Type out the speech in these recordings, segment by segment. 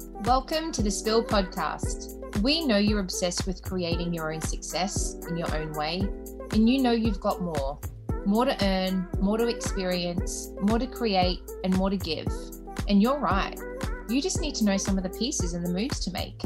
Welcome to the Spill Podcast. We know you're obsessed with creating your own success in your own way, and you know you've got more more to earn, more to experience, more to create, and more to give. And you're right. You just need to know some of the pieces and the moves to make.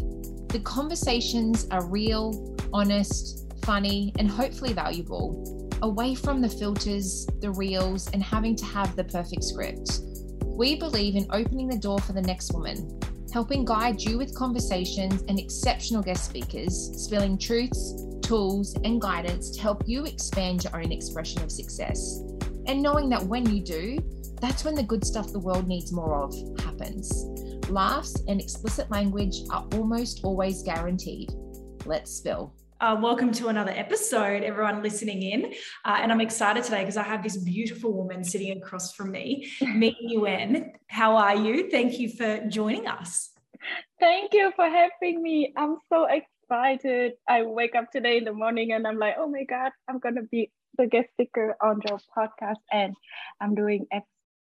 The conversations are real, honest, funny, and hopefully valuable, away from the filters, the reels, and having to have the perfect script. We believe in opening the door for the next woman, helping guide you with conversations and exceptional guest speakers, spilling truths, tools, and guidance to help you expand your own expression of success. And knowing that when you do, that's when the good stuff the world needs more of happens. Laughs and explicit language are almost always guaranteed. Let's spill. Uh, welcome to another episode, everyone listening in. Uh, and I'm excited today because I have this beautiful woman sitting across from me, My Nguyen. How are you? Thank you for joining us. Thank you for having me. I'm so excited. I wake up today in the morning and I'm like, oh my God, I'm going to be the guest speaker on your podcast. And I'm doing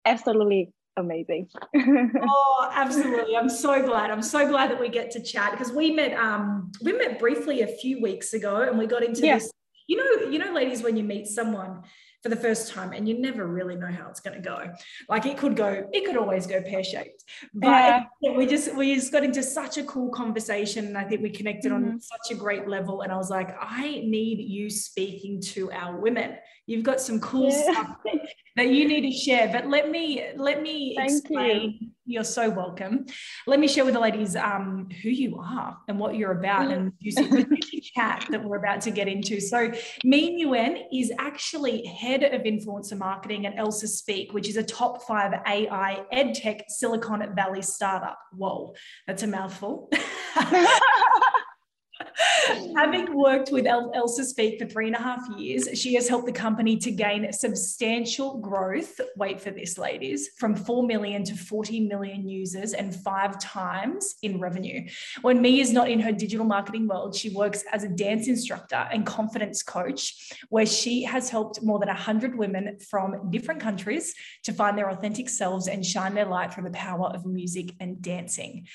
absolutely amazing. oh, absolutely. I'm so glad. I'm so glad that we get to chat because we met um we met briefly a few weeks ago and we got into yeah. this you know, you know, ladies, when you meet someone for the first time and you never really know how it's going to go like it could go it could always go pear-shaped but yeah. we just we just got into such a cool conversation and i think we connected mm-hmm. on such a great level and i was like i need you speaking to our women you've got some cool yeah. stuff that, you need to share but let me let me Thank explain you you're so welcome. Let me share with the ladies um, who you are and what you're about and use the chat that we're about to get into. So, Nguyen is actually head of influencer marketing at ELSA Speak, which is a top five AI edtech Silicon Valley startup. Whoa, that's a mouthful. Having worked with El- ELSA Speak for three and a half years, she has helped the company to gain substantial growth. Wait for this, ladies, from 4 million to 40 million users and five times in revenue. When My is not in her digital marketing world, she works as a dance instructor and confidence coach, where she has helped more than 100 women from different countries to find their authentic selves and shine their light through the power of music and dancing.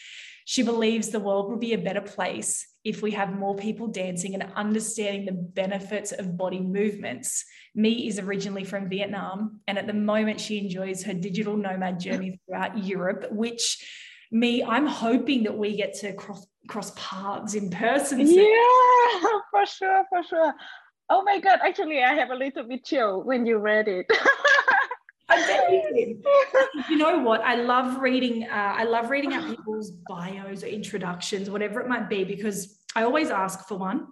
She believes the world will be a better place if we have more people dancing and understanding the benefits of body movements. My is originally from Vietnam, and at the moment, she enjoys her digital nomad journey throughout Europe, which me, I'm hoping that we get to cross cross paths in person. Yeah, for sure, for sure. Oh my God, actually, I have a little bit chill when you read it. you know what? I love reading. Uh, I love reading out people's bios or introductions, whatever it might be, because I always ask for one.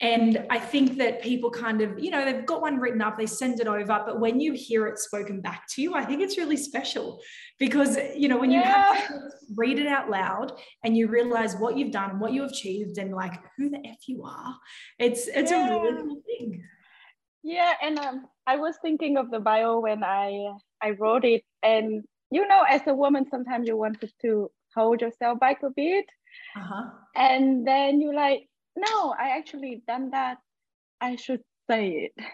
And I think that people kind of, you know, they've got one written up, they send it over, but when you hear it spoken back to you, I think it's really special because, you know, when you yeah. have read it out loud and you realize what you've done and what you have achieved and like who the F you are, it's, it's yeah. a really cool thing. Yeah, and um, I was thinking of the bio when I I wrote it, and you know, as a woman, sometimes you wanted to hold yourself back a bit, uh-huh. and then you're like, no, I actually done that. I should say it.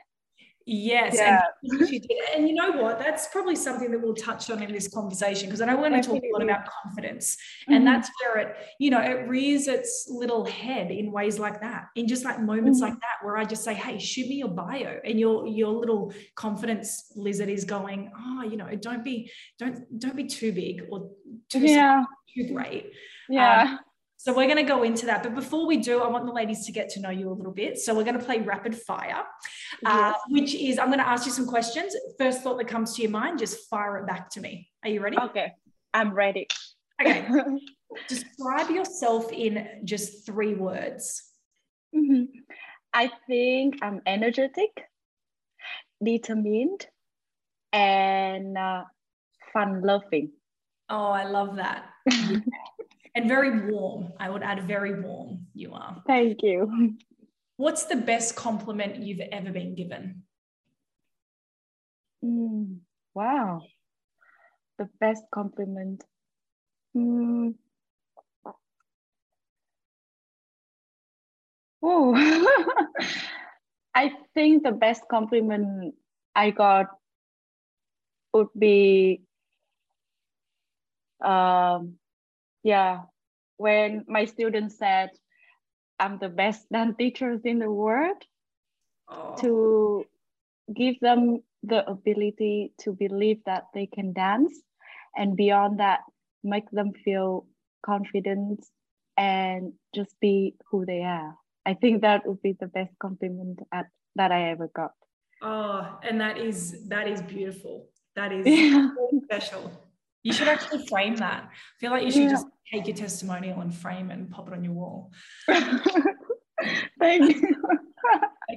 Yes, yeah. and, and, you know what? That's probably something that we'll touch on in this conversation because I know we're going to talk a lot about confidence, mm-hmm. and that's where it, you know, it rears its little head in ways like that, in just like moments mm-hmm. like that, where I just say, "Hey, shoot me your bio," and your your little confidence lizard is going, "Oh, you know, don't be, don't don't be too big or too yeah. too great." Yeah. Um, so we're going to go into that. But before we do, I want the ladies to get to know you a little bit. So we're going to play rapid fire, uh, which is I'm going to ask you some questions. First thought that comes to your mind, just fire it back to me. Are you ready? Okay, I'm ready. Okay. Describe yourself in just three words. Mm-hmm. I think I'm energetic, determined, and uh, fun loving. Oh, I love that. and very warm. I would add very warm you are. Thank you. What's the best compliment you've ever been given? Mm, wow. The best compliment. Mm. Oh, I think the best compliment I got would be um, yeah. When my students said I'm the best dance teachers in the world, oh. to give them the ability to believe that they can dance and beyond that make them feel confident and just be who they are. I think that would be the best compliment at, that i ever got. Oh and that is that is beautiful. That is yeah. special you should actually frame that. I feel like you should yeah. just take your testimonial and frame it and pop it on your wall. Thank you.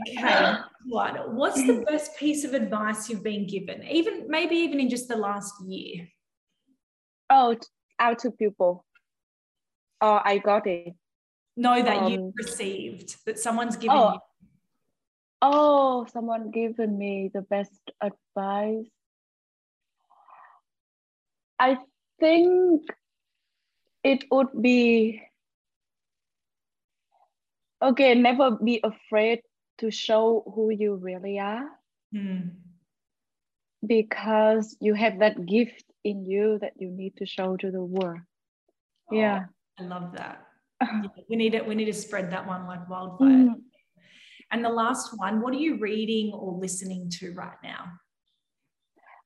Okay what what's the best piece of advice you've been given? Even maybe even in just the last year. Oh out to people. Oh i got it. Know that um, you received that someone's given oh, you. Oh someone given me the best advice i think it would be okay never be afraid to show who you really are. Mm. because you have that gift in you that you need to show to the world. Oh, yeah. I love that. Yeah, we need it we need to spread that one like wildfire. Mm. and the last one what are you reading or listening to right now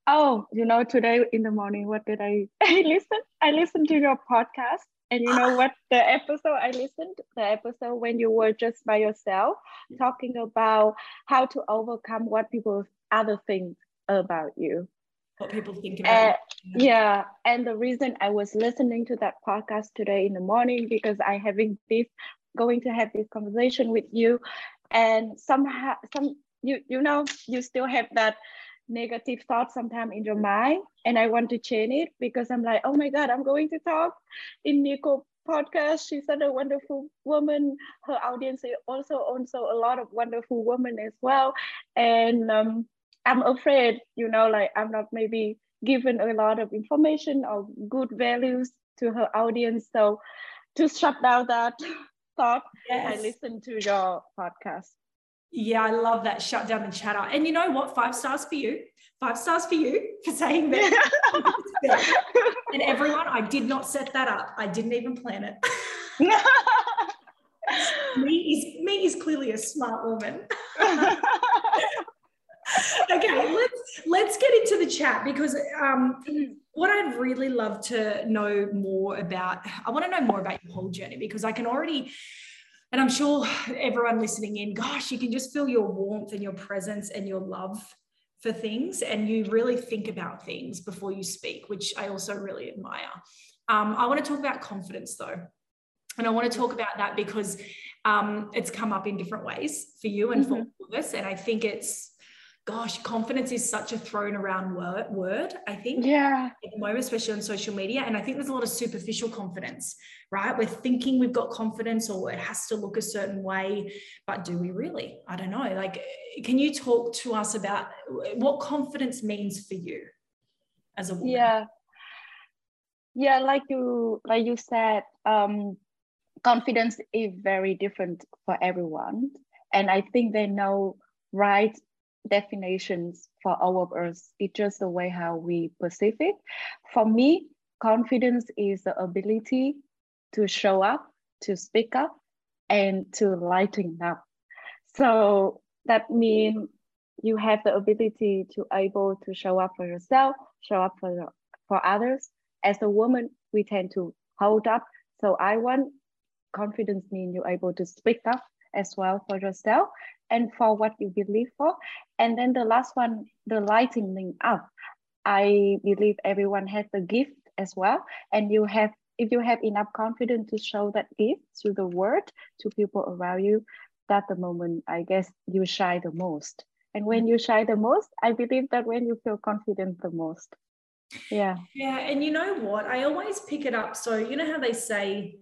oh you know today in the morning what did i i listen i listened to your podcast and you know what the episode I listened, the episode when you were just by yourself, talking about how to overcome what people other think about you. What people think about uh, you. Yeah. And the reason I was listening to that podcast today in the morning because I having this going to have this conversation with you and somehow some you you know you still have that negative thoughts sometimes in your mind and i want to change it because i'm like oh my god i'm going to talk in nico podcast. She's such a wonderful woman. Her audience is also also a lot of wonderful women as well. And um, i'm afraid you know like i'm not maybe given a lot of information or good values to her audience. So to shut down that thought yes. i listened to your podcast yeah, I love that. Shut down the chatter. And you know what? Five stars for you. Five stars for you for saying that. and everyone, I did not set that up. I didn't even plan it. My is My is clearly a smart woman. okay, let's let's get into the chat because um, what I'd really love to know more about, I want to know more about your whole journey because I can already and I'm sure everyone listening in, gosh, you can just feel your warmth and your presence and your love for things. And you really think about things before you speak, which I also really admire. Um, I want to talk about confidence though. And I want to talk about that because um, it's come up in different ways for you and mm-hmm. for all of us. And I think it's gosh, confidence is such a thrown around word, word, I think. Yeah. At the moment, especially on social media. And I think there's a lot of superficial confidence, right? We're thinking we've got confidence or it has to look a certain way, but do we really? I don't know. Like, can you talk to us about what confidence means for you as a woman? Yeah. Yeah, like you like you said, um, confidence is very different for everyone. And I think they know right definitions for of us. It's just the way how we perceive it. For me, confidence is the ability to show up, to speak up, and to lighten up. So that means you have the ability to able to show up for yourself, show up for for others. As a woman, we tend to hold up. So I want confidence mean you're able to speak up as well for yourself and for what you believe for. And then the last one, the lightening up. I believe everyone has the gift as well. And you have, if you have enough confidence to show that gift to the world, to people around you, that the moment I guess you shine the most. And when you shine the most, I believe that when you feel confident the most. Yeah. Yeah. And you know what? I always pick it up. So, you know how they say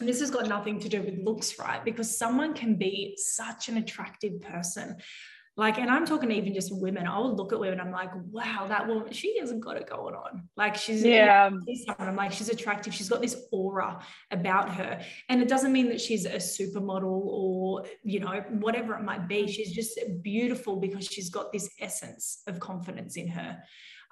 and this has got nothing to do with looks, right? Because someone can be such an attractive person. Like, and I'm talking even just women. I will look at women. I'm like, wow, that woman, she hasn't got it going on. Like, she's yeah. I'm like, she's attractive. She's got this aura about her, and it doesn't mean that she's a supermodel or you know whatever it might be. She's just beautiful because she's got this essence of confidence in her.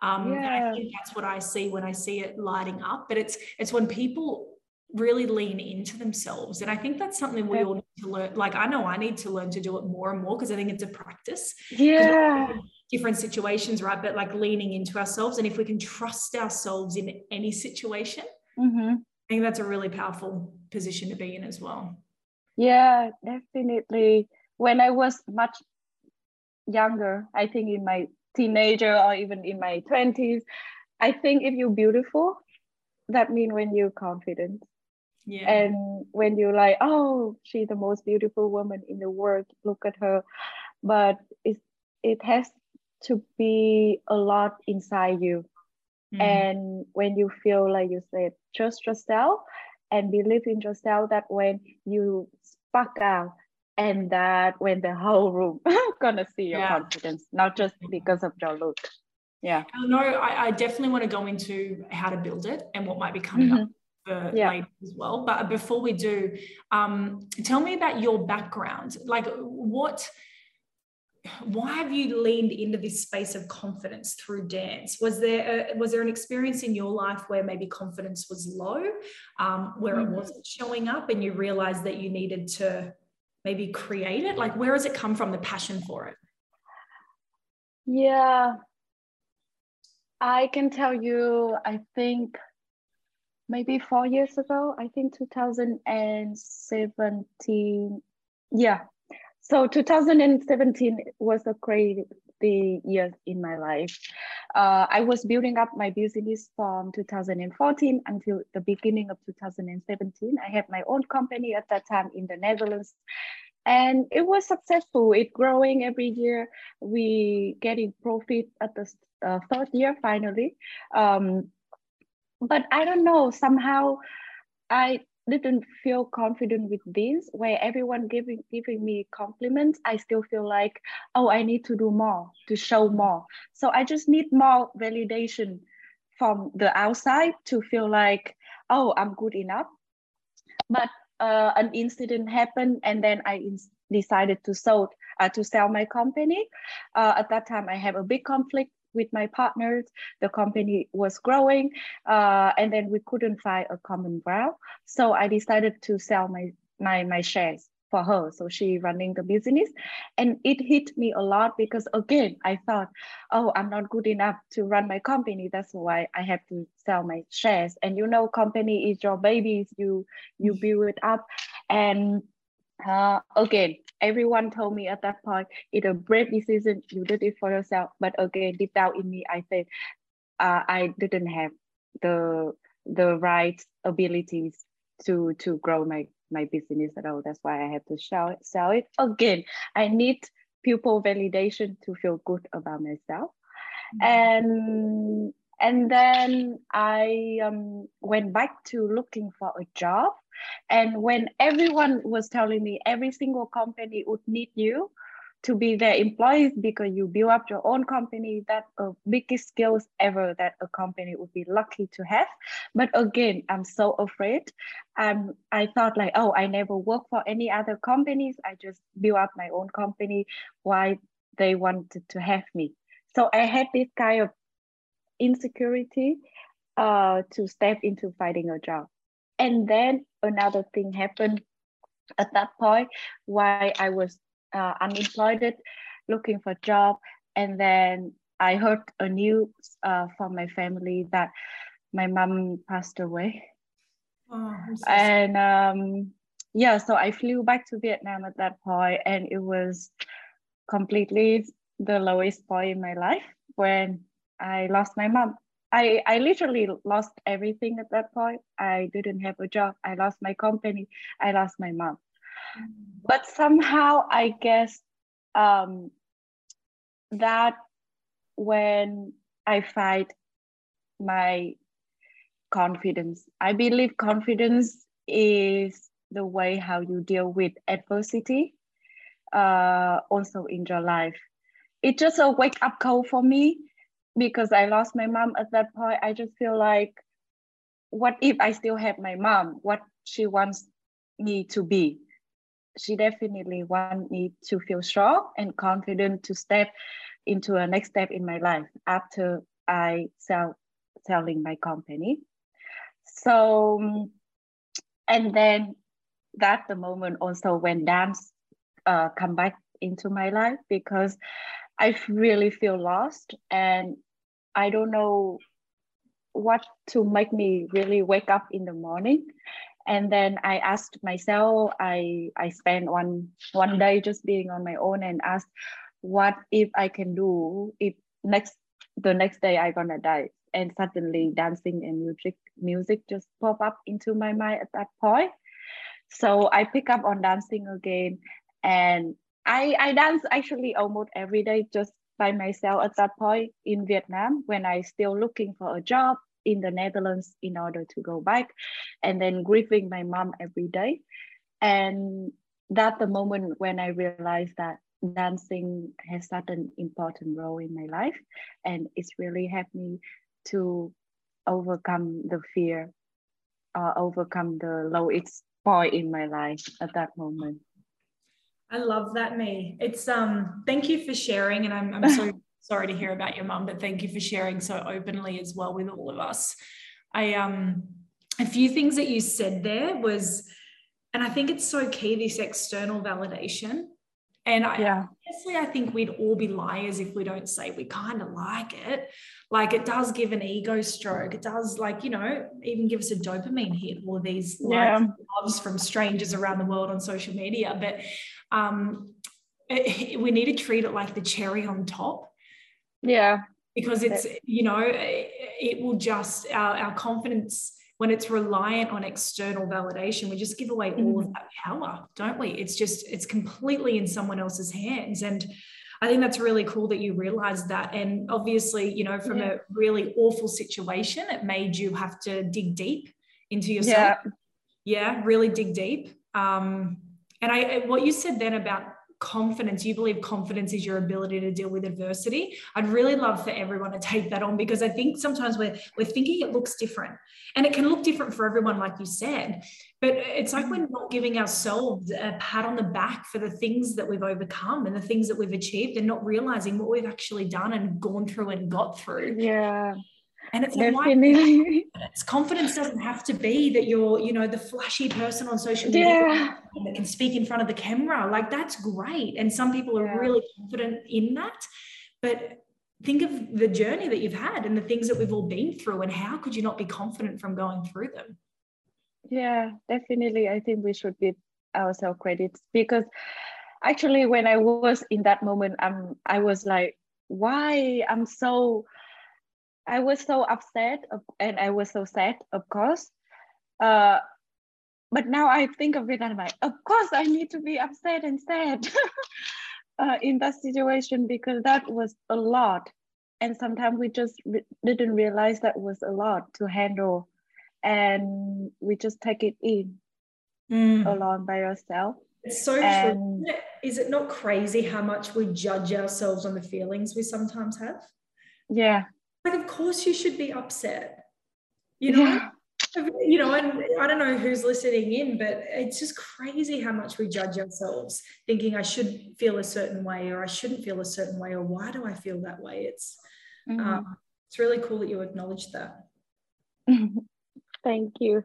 Um, yeah. I think that's what I see when I see it lighting up. But it's it's when people really lean into themselves. And I think that's something we all need to learn. Like, I know I need to learn to do it more and more because I think it's a practice. Yeah. Different situations, right? But like leaning into ourselves. And if we can trust ourselves in any situation, mm-hmm. I think that's a really powerful position to be in as well. Yeah, definitely. When I was much younger, I think in my teenager or even in my 20s, I think if you're beautiful, that means when you're confident. Yeah. And when you're like, oh, she's the most beautiful woman in the world, look at her. But it, it has to be a lot inside you. Mm. And when you feel like you said, trust yourself and believe in yourself that when you spark out and that when the whole room gonna see your yeah. confidence, not just because of your look. Yeah. No, I, I, definitely want to go into how to build it and what might be coming mm-hmm. up for yeah. as well. But before we do, um, tell me about your background. Like, what? Why have you leaned into this space of confidence through dance? Was there a, was there an experience in your life where maybe confidence was low, um, where mm-hmm. it wasn't showing up, and you realized that you needed to maybe create it? Like, where has it come from? The passion for it? Yeah, I can tell you, I think maybe four years ago, I think 2017. Yeah. So 2017 was a crazy year in my life. Uh, I was building up my business from 2014 until the beginning of 2017. I had my own company at that time in the Netherlands and it was successful it growing every year we getting profit at the uh, third year finally um, but i don't know somehow i didn't feel confident with this where everyone giving giving me compliments i still feel like oh i need to do more to show more so i just need more validation from the outside to feel like oh i'm good enough but uh, an incident happened and then I decided to sell uh, to sell my company. Uh, at that time, I have a big conflict with my partners. The company was growing, uh, and then we couldn't find a common ground. So I decided to sell my my my shares for her. So she running the business. And it hit me a lot because again, I thought, oh, I'm not good enough to run my company. That's why I have to sell my shares. And you know, company is your babies, you you build it up. And uh, again, everyone told me at that point, it's a brave decision, you did it for yourself. But again, deep down in me, I said, uh, I didn't have the the right abilities to to grow my my business at all. That's why I had to sell it, sell it. Again, I need people validation to feel good about myself. And and then I um, went back to looking for a job. And when everyone was telling me every single company would need you, to be their employees because you build up your own company that's a biggest skills ever that a company would be lucky to have. But again i'm so afraid. Um, i thought like oh i never work for any other companies. I just build up my own company. Why they wanted to have me? So i had this kind of insecurity uh, to step into finding a job. And then another thing happened at that point why i was uh, unemployed, looking for a job. And then I heard a news uh, from my family that my mom passed away. Oh, so and um, yeah, so I flew back to Vietnam at that point, and it was completely the lowest point in my life when I lost my mom. I, I literally lost everything at that point. I didn't have a job. I lost my company. I lost my mom but somehow i guess um, that when i fight my confidence i believe confidence is the way how you deal with adversity uh, also in your life it's just a wake up call for me because i lost my mom at that point i just feel like what if i still have my mom what she wants me to be she definitely want me to feel strong and confident to step into a next step in my life after I sell selling my company. So and then that's the moment also when dance uh, come back into my life because I really feel lost and I don't know what to make me really wake up in the morning. And then I asked myself, I I spent one one day just being on my own and asked, what if I can do if next the next day I gonna die? And suddenly dancing and music music just pop up into my mind at that point. So I pick up on dancing again and I, I dance actually almost every day just by myself at that point in Vietnam when I still looking for a job in the Netherlands in order to go back and then grieving my mom every day. And that the moment when I realized that dancing has such an important role in my life and it's really helped me to overcome the fear uh, overcome the lowest point in my life at that moment I love that, My. It's um. Thank you for sharing, and I'm I'm so sorry to hear about your mum, but thank you for sharing so openly as well with all of us. I um, a few things that you said there was, and I think it's so key this external validation. And I, yeah. honestly, I think we'd all be liars if we don't say we kind of like it. Like it does give an ego stroke. It does, like, you know, even give us a dopamine hit, all of these yeah. loves from strangers around the world on social media. But um, it, we need to treat it like the cherry on top. Yeah. Because it's, you know, it, it will just, our, our confidence, when it's reliant on external validation, we just give away all mm-hmm. of that power, don't we? It's just, it's completely in someone else's hands. And I think that's really cool that you realized that. And obviously, you know, from yeah. a really awful situation, it made you have to dig deep into yourself. Yeah, yeah really dig deep. Um, and I, what you said then about confidence, you believe confidence is your ability to deal with adversity. I'd really love for everyone to take that on because I think sometimes we're, we're thinking it looks different and it can look different for everyone, like you said. But it's like we're not giving ourselves a pat on the back for the things that we've overcome and the things that we've achieved and not realizing what we've actually done and gone through and got through. Yeah. And it's Definitely. confidence. Confidence doesn't have to be that you're, you know, the flashy person on social media yeah. that can speak in front of the camera. Like that's great. And some people are yeah. really confident in that. But think of the journey that you've had and the things that we've all been through and how could you not be confident from going through them? Yeah, definitely. I think we should give ourselves credits because actually when I was in that moment, I'm I was like, why I'm so I was so upset and I was so sad, of course. Uh, but now I think of it and I'm like, of course I need to be upset and sad uh, in that situation because that was a lot. And sometimes we just re- didn't realize that was a lot to handle. And we just take it in mm. alone by ourselves. It's so and, true. Is it not crazy how much we judge ourselves on the feelings we sometimes have? Yeah, like of course you should be upset you know yeah. you know and i don't know who's listening in but it's just crazy how much we judge ourselves thinking i should feel a certain way or i shouldn't feel a certain way or why do i feel that way it's mm-hmm. um, it's really cool that you acknowledge that thank you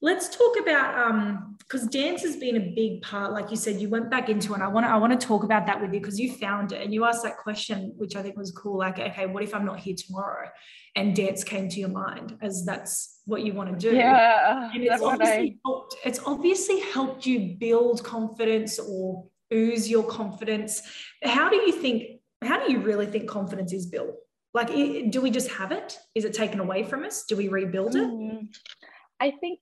Let's talk about um because dance has been a big part, like you said, you went back into it. And I want to I want to talk about that with you because you found it and you asked that question, which I think was cool. Like, okay, what if I'm not here tomorrow? And dance came to your mind as that's what you want to do. Yeah. And it's obviously I... helped, it's obviously helped you build confidence or ooze your confidence. How do you think, how do you really think confidence is built? Like, do we just have it? Is it taken away from us? Do we rebuild it? Mm-hmm. I think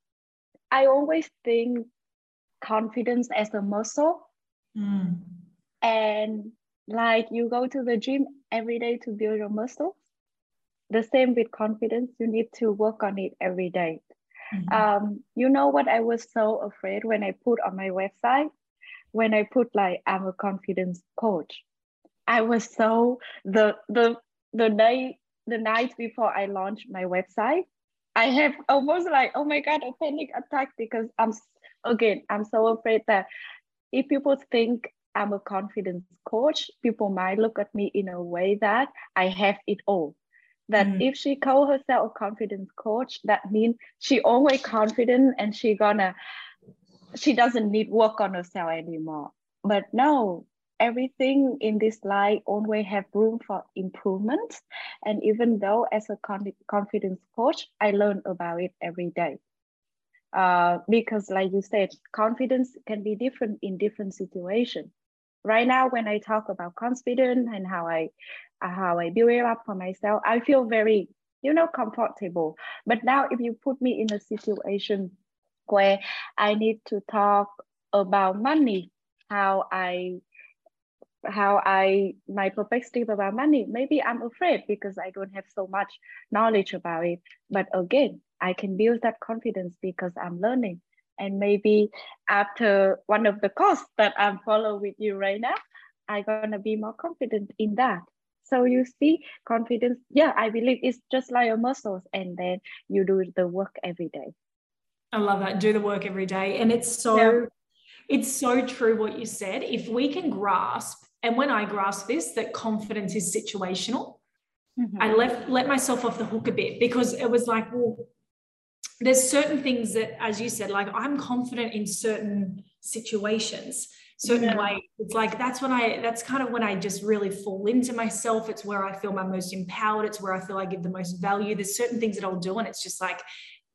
I always think confidence as a muscle. Mm. And like you go to the gym every day to build your muscles. The same with confidence, you need to work on it every day. Mm-hmm. Um, you know what I was so afraid when I put on my website? When I put like I'm a confidence coach. I was so the the the day the night before I launched my website, I have almost like, oh my God, a panic attack because I'm, again, I'm so afraid that if people think I'm a confidence coach, people might look at me in a way that I have it all. that mm. if she call herself a confidence coach that means she always confident and she gonna she doesn't need work on herself anymore but no everything in this life always have room for improvement. And even though as a confidence coach i learn about it every day. Uh, because like you said confidence can be different in different situations right now when i talk about confidence and how i how i build it up for myself i feel very you know comfortable. But now if you put me in a situation where i need to talk about money how i how i my perspective about money maybe i'm afraid because i don't have so much knowledge about it but again i can build that confidence because i'm learning and maybe after one of the courses that I'm follow with you right now, I'm gonna be more confident in that. So you see, confidence, yeah, I believe it's just like your muscles, and then you do the work every day. I love that. Do the work every day. And it's so yeah. it's so true what you said. If we can grasp, and when I grasp this, that confidence is situational, mm-hmm. I left let myself off the hook a bit because it was like, well, there's certain things that, as you said, like I'm confident in certain situations, certain yeah. ways. It's like that's when I, that's kind of when I just really fall into myself. It's where I feel my most empowered. It's where I feel I give the most value. There's certain things that I'll do, and it's just like,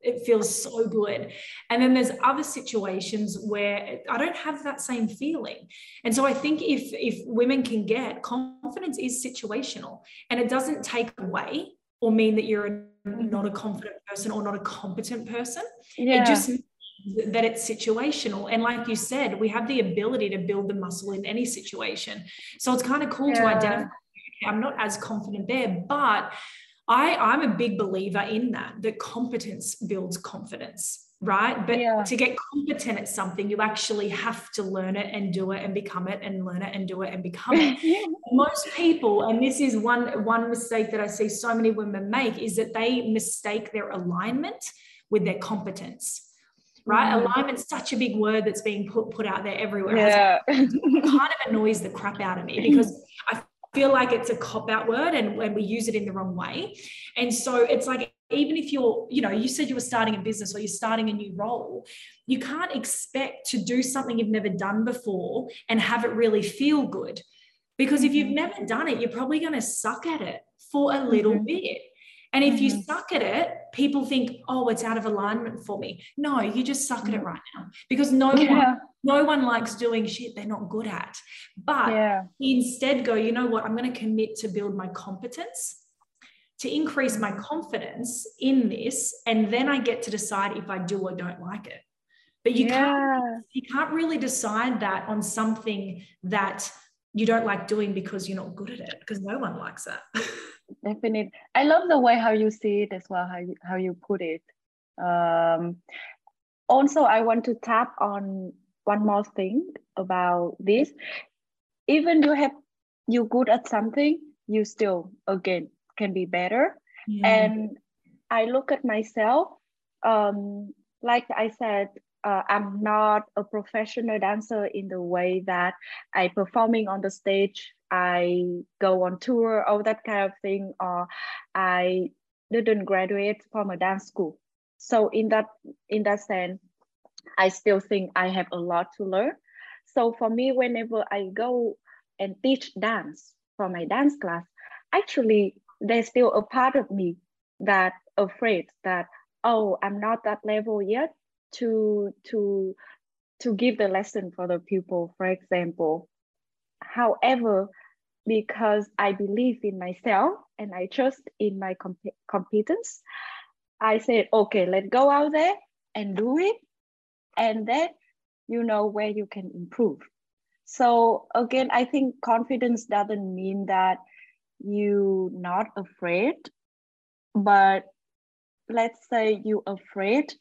it feels so good. And then there's other situations where I don't have that same feeling. And so I think if if women can get confidence is situational and it doesn't take away or mean that you're not a confident person or not a competent person. Yeah. It just that it's situational. And like you said, we have the ability to build the muscle in any situation. So it's kind of cool yeah. to identify. I'm not as confident there, but I, I'm a big believer in that, that competence builds confidence right? But yeah. to get competent at something, you actually have to learn it and do it and become it and learn it and do it and become it. yeah. Most people, and this is one one mistake that I see so many women make, is that they mistake their alignment with their competence. Right, mm. alignment's such a big word that's being put put out there everywhere. Yeah. It kind of annoys the crap out of me because feel like it's a cop out word and when we use it in the wrong way. And so it's like, even if you're, you know, you said you were starting a business or you're starting a new role, you can't expect to do something you've never done before and have it really feel good. Because if you've mm-hmm. never done it, you're probably going to suck at it for a little mm-hmm. bit. And if you mm-hmm. suck at it, people think, oh, it's out of alignment for me. No, you just suck at it mm. right now because no yeah. one no one likes doing shit they're not good at. But yeah. instead go, you know what, I'm going to commit to build my competence to increase my confidence in this and then I get to decide if I do or don't like it. But you yeah. can't you can't really decide that on something that you don't like doing because you're not good at it because no one likes that. definitely i love the way how you see it as well how you, how you put it um, also i want to tap on one more thing about this even you have you good at something you still again can be better yeah. and i look at myself um, like i said uh, i'm not a professional dancer in the way that i performing on the stage I go on tour, all that kind of thing, or I didn't graduate from a dance school. So in that in that sense, I still think I have a lot to learn. So for me, whenever I go and teach dance for my dance class, actually there's still a part of me that afraid that oh I'm not that level yet to to to give the lesson for the pupil, for example. However, because I believe in myself and I trust in my comp- competence, I said, okay, let's go out there and do it. And then you know where you can improve. So again, I think confidence doesn't mean that you not afraid, but let's say you afraid,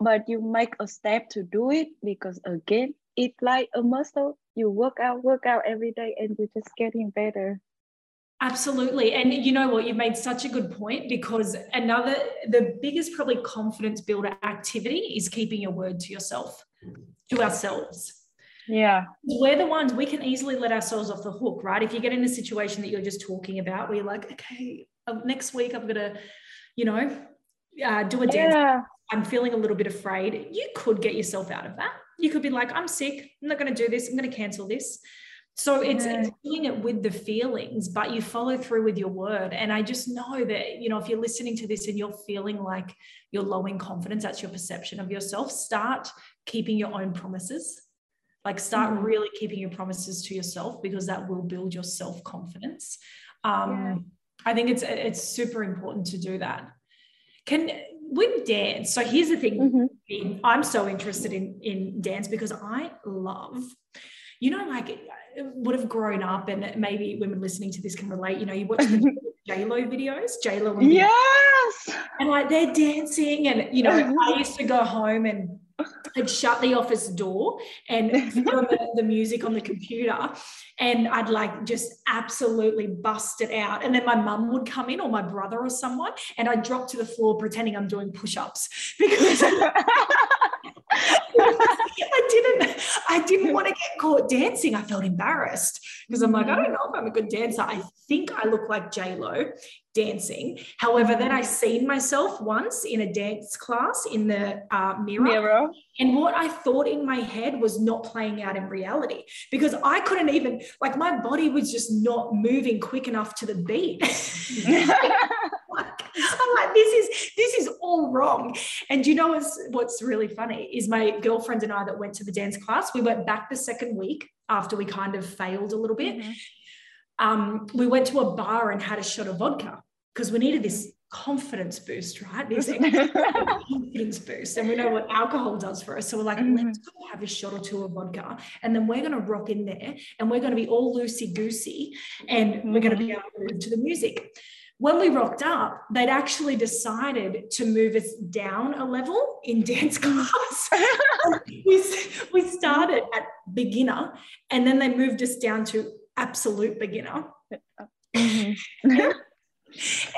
but you make a step to do it because again, it's like a muscle you work out, work out every day, and you're just getting better. Absolutely. And you know what? You've made such a good point because another, the biggest probably confidence builder activity is keeping your word to yourself, to ourselves. Yeah. We're the ones we can easily let ourselves off the hook, right? If you get in a situation that you're just talking about where you're like, okay, uh, next week I'm gonna, you know, uh, do a dance. Yeah. I'm feeling a little bit afraid. You could get yourself out of that. You could be like, I'm sick. I'm not going to do this. I'm going to cancel this. So it's, yeah. it's, doing it with the feelings, but you follow through with your word. And I just know that, you know, if you're listening to this and you're feeling like you're low in confidence, that's your perception of yourself, start keeping your own promises. Like start mm-hmm. really keeping your promises to yourself because that will build your self-confidence. Um, yeah. I think it's it's super important to do that. Can with dance, so here's the thing. Mm-hmm. I'm so interested in in dance because I love you know, like would have grown up, and maybe women listening to this can relate. You know, you watch the J Lo videos, J Lo, yes, and like they're dancing, and you know, I used to go home and I'd shut the office door and the, the, music on the computer and I'd like just absolutely bust it out. And then my mum would come in or my brother or someone and I'd drop to the floor pretending I'm doing push-ups because I didn't I didn't want to get caught dancing. I felt embarrassed because I'm like, I don't know if I'm a good dancer. I think I look like J Lo dancing. However, then I seen myself once in a dance class in the uh, mirror, mirror, and what I thought in my head was not playing out in reality because I couldn't even like my body was just not moving quick enough to the beat. This is this is all wrong. And you know what's what's really funny is my girlfriend and I that went to the dance class. We went back the second week after we kind of failed a little bit. Mm-hmm. Um, we went to a bar and had a shot of vodka because we needed this confidence boost, right? This confidence boost. And we know what alcohol does for us. So we're like, mm-hmm. let's go have a shot or two of vodka. And then we're going to rock in there and we're going to be all loosey goosey and mm-hmm. we're going to be able to move to the music when we rocked up, they'd actually decided to move us down a level in dance class. we, we started at beginner and then they moved us down to absolute beginner. Mm-hmm.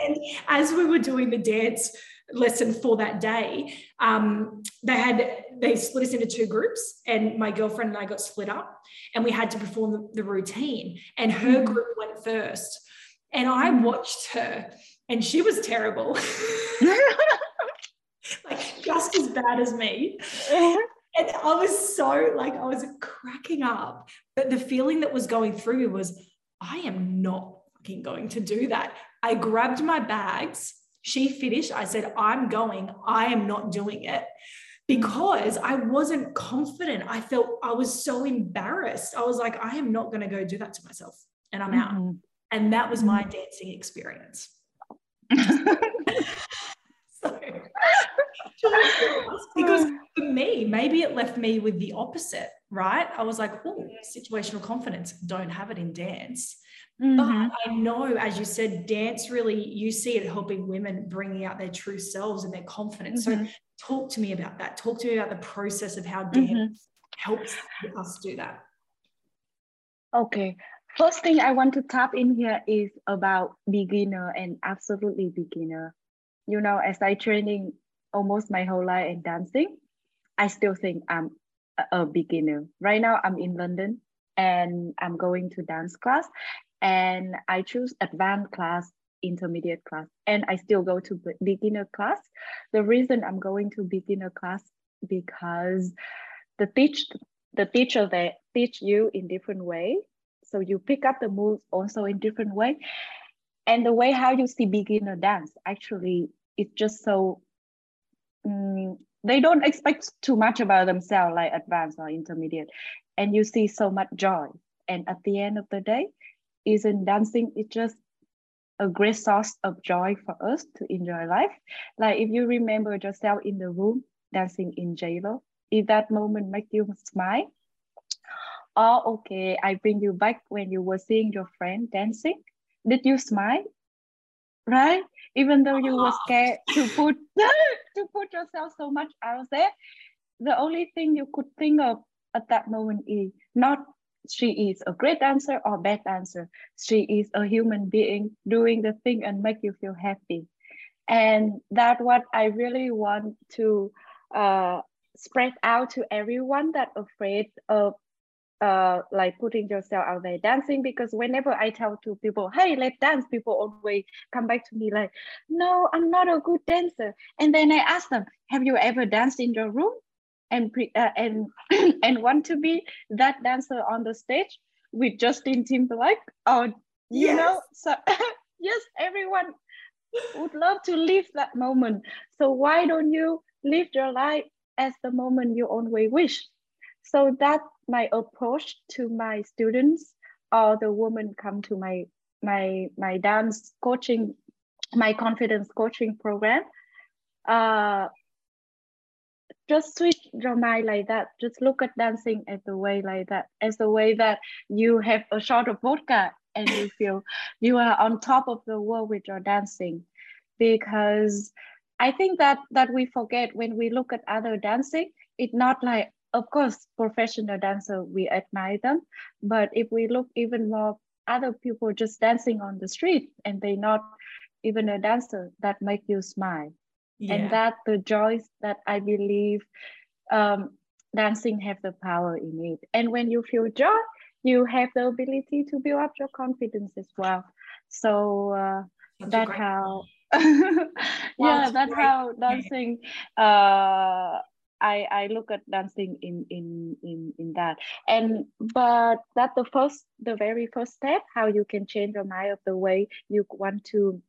and as we were doing the dance lesson for that day, um, they had they split us into two groups, and my girlfriend and I got split up, and we had to perform the, the routine. And her mm-hmm. group went first and I mm. watched her, and she was terrible. like just as bad as me. And I was so like, I was cracking up. But the feeling that was going through me was, I am not fucking going to do that. I grabbed my bags. She finished. I said, I'm going. I am not doing it because I wasn't confident. I felt I was so embarrassed. I was like, I am not going to go do that to myself. And I'm mm-hmm. out. And that was my mm. dancing experience. so, because for me, maybe it left me with the opposite, right? I was like, oh, situational confidence, don't have it in dance. Mm-hmm. But I know, as you said, dance really, you see it helping women bringing out their true selves and their confidence. Mm-hmm. So, talk to me about that. Talk to me about the process of how dance mm-hmm. helps us do that. Okay. First thing I want to tap in here is about beginner and absolutely beginner. You know, as I training almost my whole life in dancing, I still think I'm a, beginner. Right now, I'm in London and I'm going to dance class, and I choose advanced class, intermediate class, and I still go to beginner class. The reason I'm going to beginner class because the teach the teacher they teach you in different way so you pick up the moves also in different way. And the way how you see beginner dance, actually, it's just so, um, they don't expect too much about themselves like advanced or intermediate. And you see so much joy. And at the end of the day, isn't dancing, it's just a great source of joy for us to enjoy life. Like if you remember yourself in the room dancing in JLo, if that moment make you smile, oh, okay, I bring you back when you were seeing your friend dancing. Did you smile? Right? Even though you were scared to put to put yourself so much out there, the only thing you could think of at that moment is not she is a great dancer or bad dancer. She is a human being doing the thing and make you feel happy. And that what I really want to uh, spread out to everyone that afraid of uh, like putting yourself out there dancing because whenever I tell to people, hey, let's dance, people always come back to me like, no, I'm not a good dancer. And then I ask them, have you ever danced in your room and pre- uh, and and want to be that dancer on the stage with Justin Timberlake? Or you yes. know, so yes, everyone would love to live that moment. So why don't you live your life as the moment you always wish? So that's my approach to my students or the women come to my my my dance coaching, my confidence coaching program. Uh, just switch your mind like that. Just look at dancing as a way like that, as a way that you have a shot of vodka and you feel you are on top of the world with your dancing. Because I think that that we forget when we look at other dancing, it's not like of course, professional dancer, we admire them. But if we look even more, other people just dancing on the street and they not even a dancer, that make you smile. Yeah. And that the joys that I believe um, dancing have the power in it. And when you feel joy, you have the ability to build up your confidence as well. So uh, that's how, yeah, that's how dancing uh, I, I look at dancing in, in in in that. And but that's the first the very first step how you can change your mind of the way you want to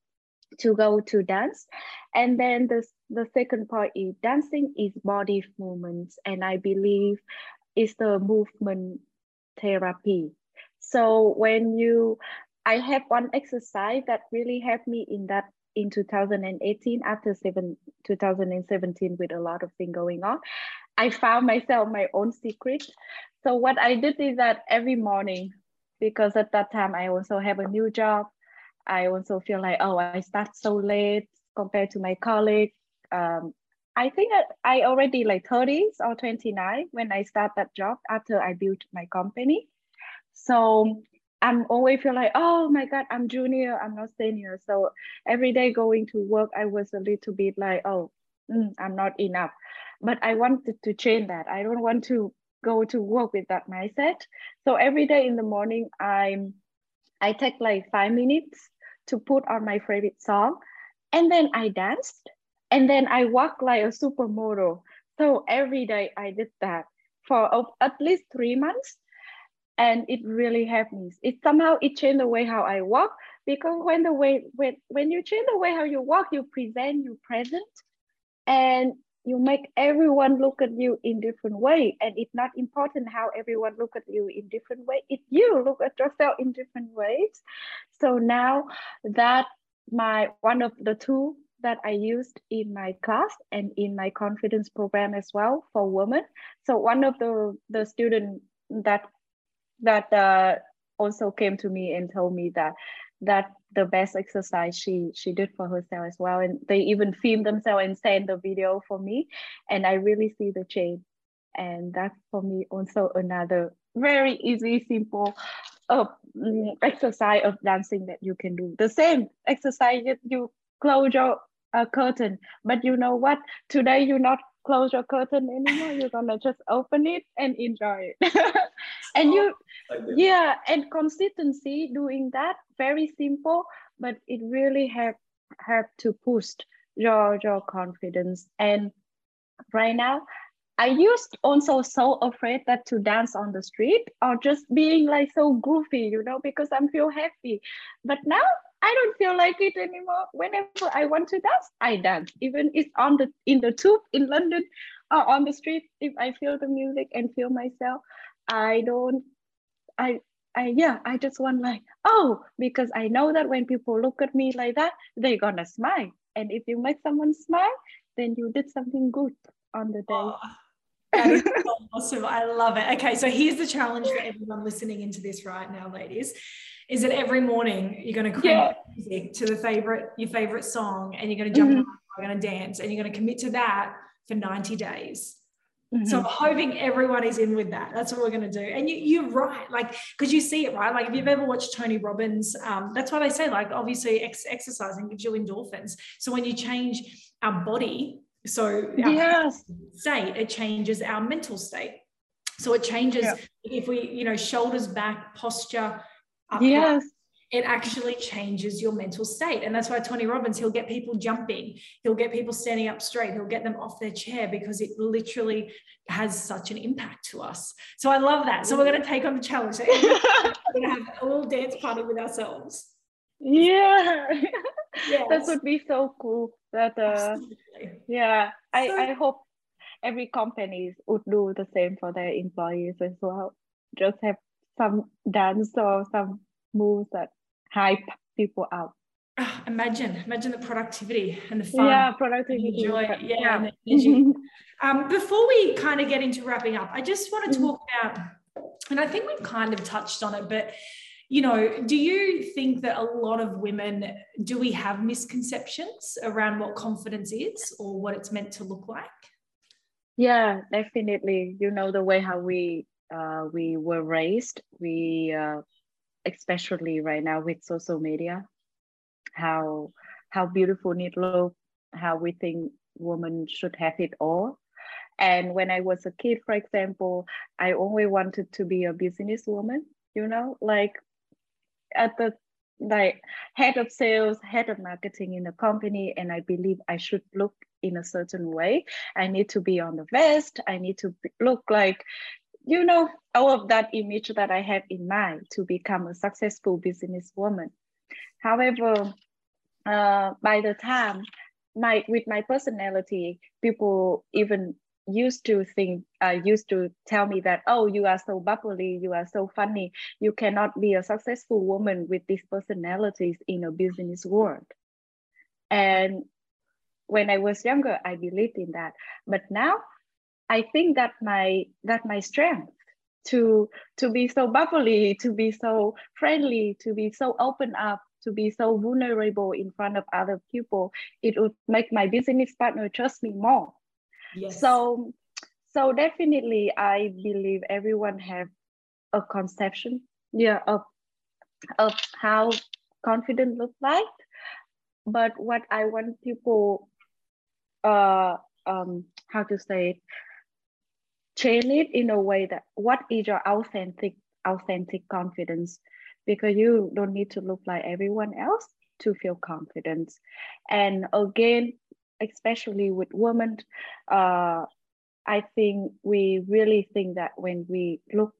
to go to dance. And then the, the second part is dancing is body movements and i believe is the movement therapy. So when you i have one exercise that really helped me in that in 2018 after seven, 2017 with a lot of things going on i found myself my own secret. So what i did is that every morning because at that time i also have a new job i also feel like oh i start so late compared to my colleague. Um, i think i already like 30s or 29 when i start that job after i built my company. So I'm always feel like, oh my God, I'm junior, I'm not senior. So every day going to work, I was a little bit like, oh, mm, I'm not enough. But I wanted to change that. I don't want to go to work with that mindset. So every day in the morning, I'm I take like five minutes to put on my favorite song, and then I danced, and then I walk like a supermodel. So every day I did that for at least three months and it really helped me. It somehow it changed the way how I walk because when the way when when you change the way how you walk, you present, you present, and you make everyone look at you in different way. And it's not important how everyone look at you in different way. If you look at yourself in different ways. So now that my one of the two that I used in my class and in my confidence program as well for women. So one of the the student that that uh, also came to me and told me that that the best exercise she she did for herself as well. And they even filmed themselves and send the video for me. And i really see the change. And that's for me also another very easy simple uh, exercise of dancing that you can do. The same exercise you, you close your uh, curtain. But you know what? Today you're not close your curtain anymore. You're gonna just open it and enjoy it and you yeah and consistency doing that very simple but it really have have to boost your your confidence and right now I used also so afraid that to dance on the street or just being like so goofy, you know, because I'm feel happy. But now I don't feel like it anymore. Whenever I want to dance, I dance. Even it's on the in the tube in London or on the street. If I feel the music and feel myself, I don't. I I yeah. I just want like oh because I know that when people look at me like that, they're gonna smile. And if you make someone smile, then you did something good on the day. Oh. That is awesome. I love it. Okay, so here's the challenge for everyone listening into this right now, ladies is that every morning you're going to create yeah. music to the favorite your favorite song and you're going to jump mm-hmm. you're going to dance and you're going to commit to that for 90 days mm-hmm. so i'm hoping everyone is in with that. That's what we're going to do. And you, you're right like because you see it right? Like if you've ever watched tony robbins um, that's why they say like obviously ex- exercising gives you endorphins. So when you change our body so our yes. state it changes our mental state. So it changes yeah. if we, you know, shoulders back, posture, upright, yes it actually changes your mental state. And that's why Tony Robbins, he'll get people jumping, he'll get people standing up straight, he'll get them off their chair because it literally has such an impact to us. So I love that. So we're going to take on the challenge. We're going to have a little dance party with ourselves. Yeah. Yes. that would be so cool. That uh yeah, I, so, I hope every companies would do the same for their employees as well. Just have some dance or some moves that hype people out. Oh, imagine, imagine the productivity and the fun. Yeah, productivity. Joy. Yeah. yeah. um, before we kind of get into wrapping up, I just want to mm-hmm. talk about, and I think we've kind of touched on it, but you know, do you think that a lot of women do we have misconceptions around what confidence is or what it's meant to look like? Yeah, definitely. You know the way how we uh, we were raised. We uh, especially right now with social media, how how beautiful it look, how we think women should have it all. And when I was a kid, for example, I always wanted to be a businesswoman, you know, like at the like head of sales, head of marketing in a company, and I believe I should look in a certain way. I need to be on the vest. I need to look like you know, all of that image that I have in mind to become a successful businesswoman. However, uh, by the time my with my personality, people even used to think, uh, used to tell me that, oh, you are so bubbly, you are so funny, you cannot be a successful woman with these personalities in a business world. And when I was younger, I believed in that. But now I think that my that my strength to to be so bubbly, to be so friendly, to be so open up, to be so vulnerable in front of other people, it would make my business partner trust me more. Yes. So so definitely I believe everyone have a conception yeah of of how confident looks like. But what I want people uh um how to say it chain it in a way that what is your authentic authentic confidence? Because you don't need to look like everyone else to feel confident and again especially with women uh, i think we really think that when we look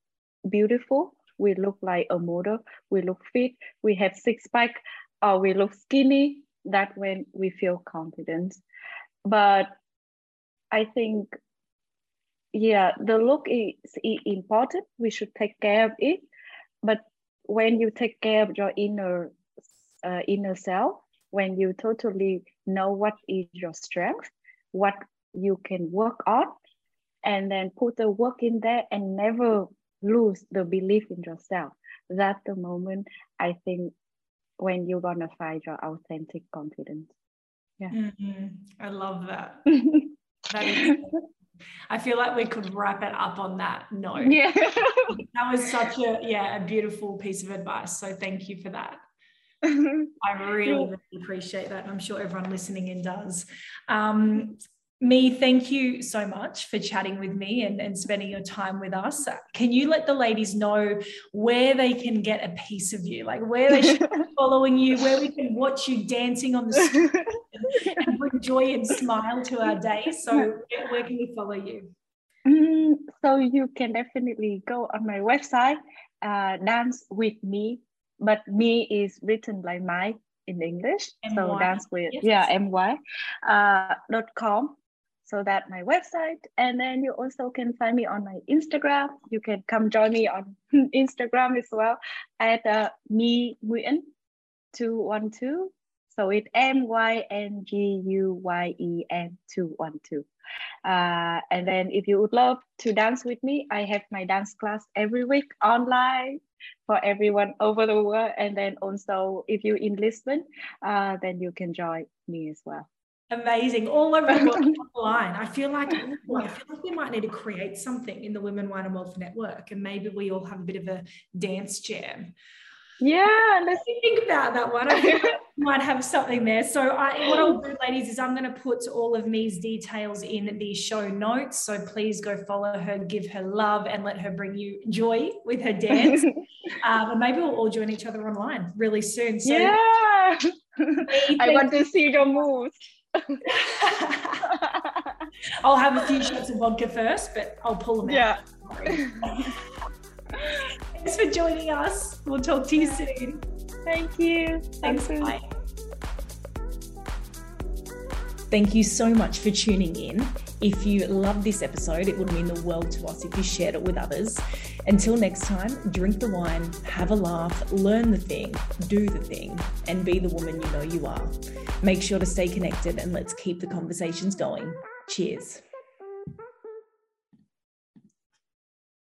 beautiful we look like a model we look fit we have six pack or we look skinny that when we feel confident but i think yeah the look is important. We should take care of it. But when you take care of your inner uh, inner self when you totally know what is your strength what you can work on and then put the work in there and never lose the belief in yourself that's the moment i think when you're gonna find your authentic confidence. Yeah. Mm-hmm. i love that. That is I feel like we could wrap it up on that note. Yeah. that was such a yeah, a beautiful piece of advice. So thank you for that. I really, really appreciate that. And I'm sure everyone listening in does. Um, My, thank you so much for chatting with me and, and spending your time with us. Can you let the ladies know where they can get a piece of you, like where they should be following you, where we can watch you dancing on the street and, and bring joy and smile to our day? So, where can we follow you? Mm, so, you can definitely go on my website, uh, Dance with Me, but me is written like my in English. M-Y. So, dance with, yes. yeah, my uh, dot com so that my website and then you also can find me on my instagram. You can come join me on instagram as well at uh, My Nguyen 212 so it's m-y-n-g-u-y-e-n 212 uh, and then if you would love to dance with me i have my dance class every week online for everyone over the world. And then also if you're in lisbon uh, then you can join me as well Amazing. All over the world online. I feel like I feel like we might need to create something in the Women Wine and Wealth Network, and maybe we all have a bit of a dance jam. Yeah, let's think about that one. I think I might have something there. So, I, what I'll do, ladies, is I'm going to put all of My's details in the show notes. So please go follow her, give her love, and let her bring you joy with her dance. um, and maybe we'll all join each other online really soon. So, yeah, I want to see your moves. I'll have a few shots of vodka first, but I'll pull them yeah. out. Thanks for joining us. We'll talk to you soon. Thank you. Thanks. Bye. Thank you so much for tuning in. If you loved this episode, it would mean the world to us if you shared it with others. Until next time, drink the wine, have a laugh, learn the thing, do the thing, and be the woman you know you are. Make sure to stay connected and let's keep the conversations going. Cheers.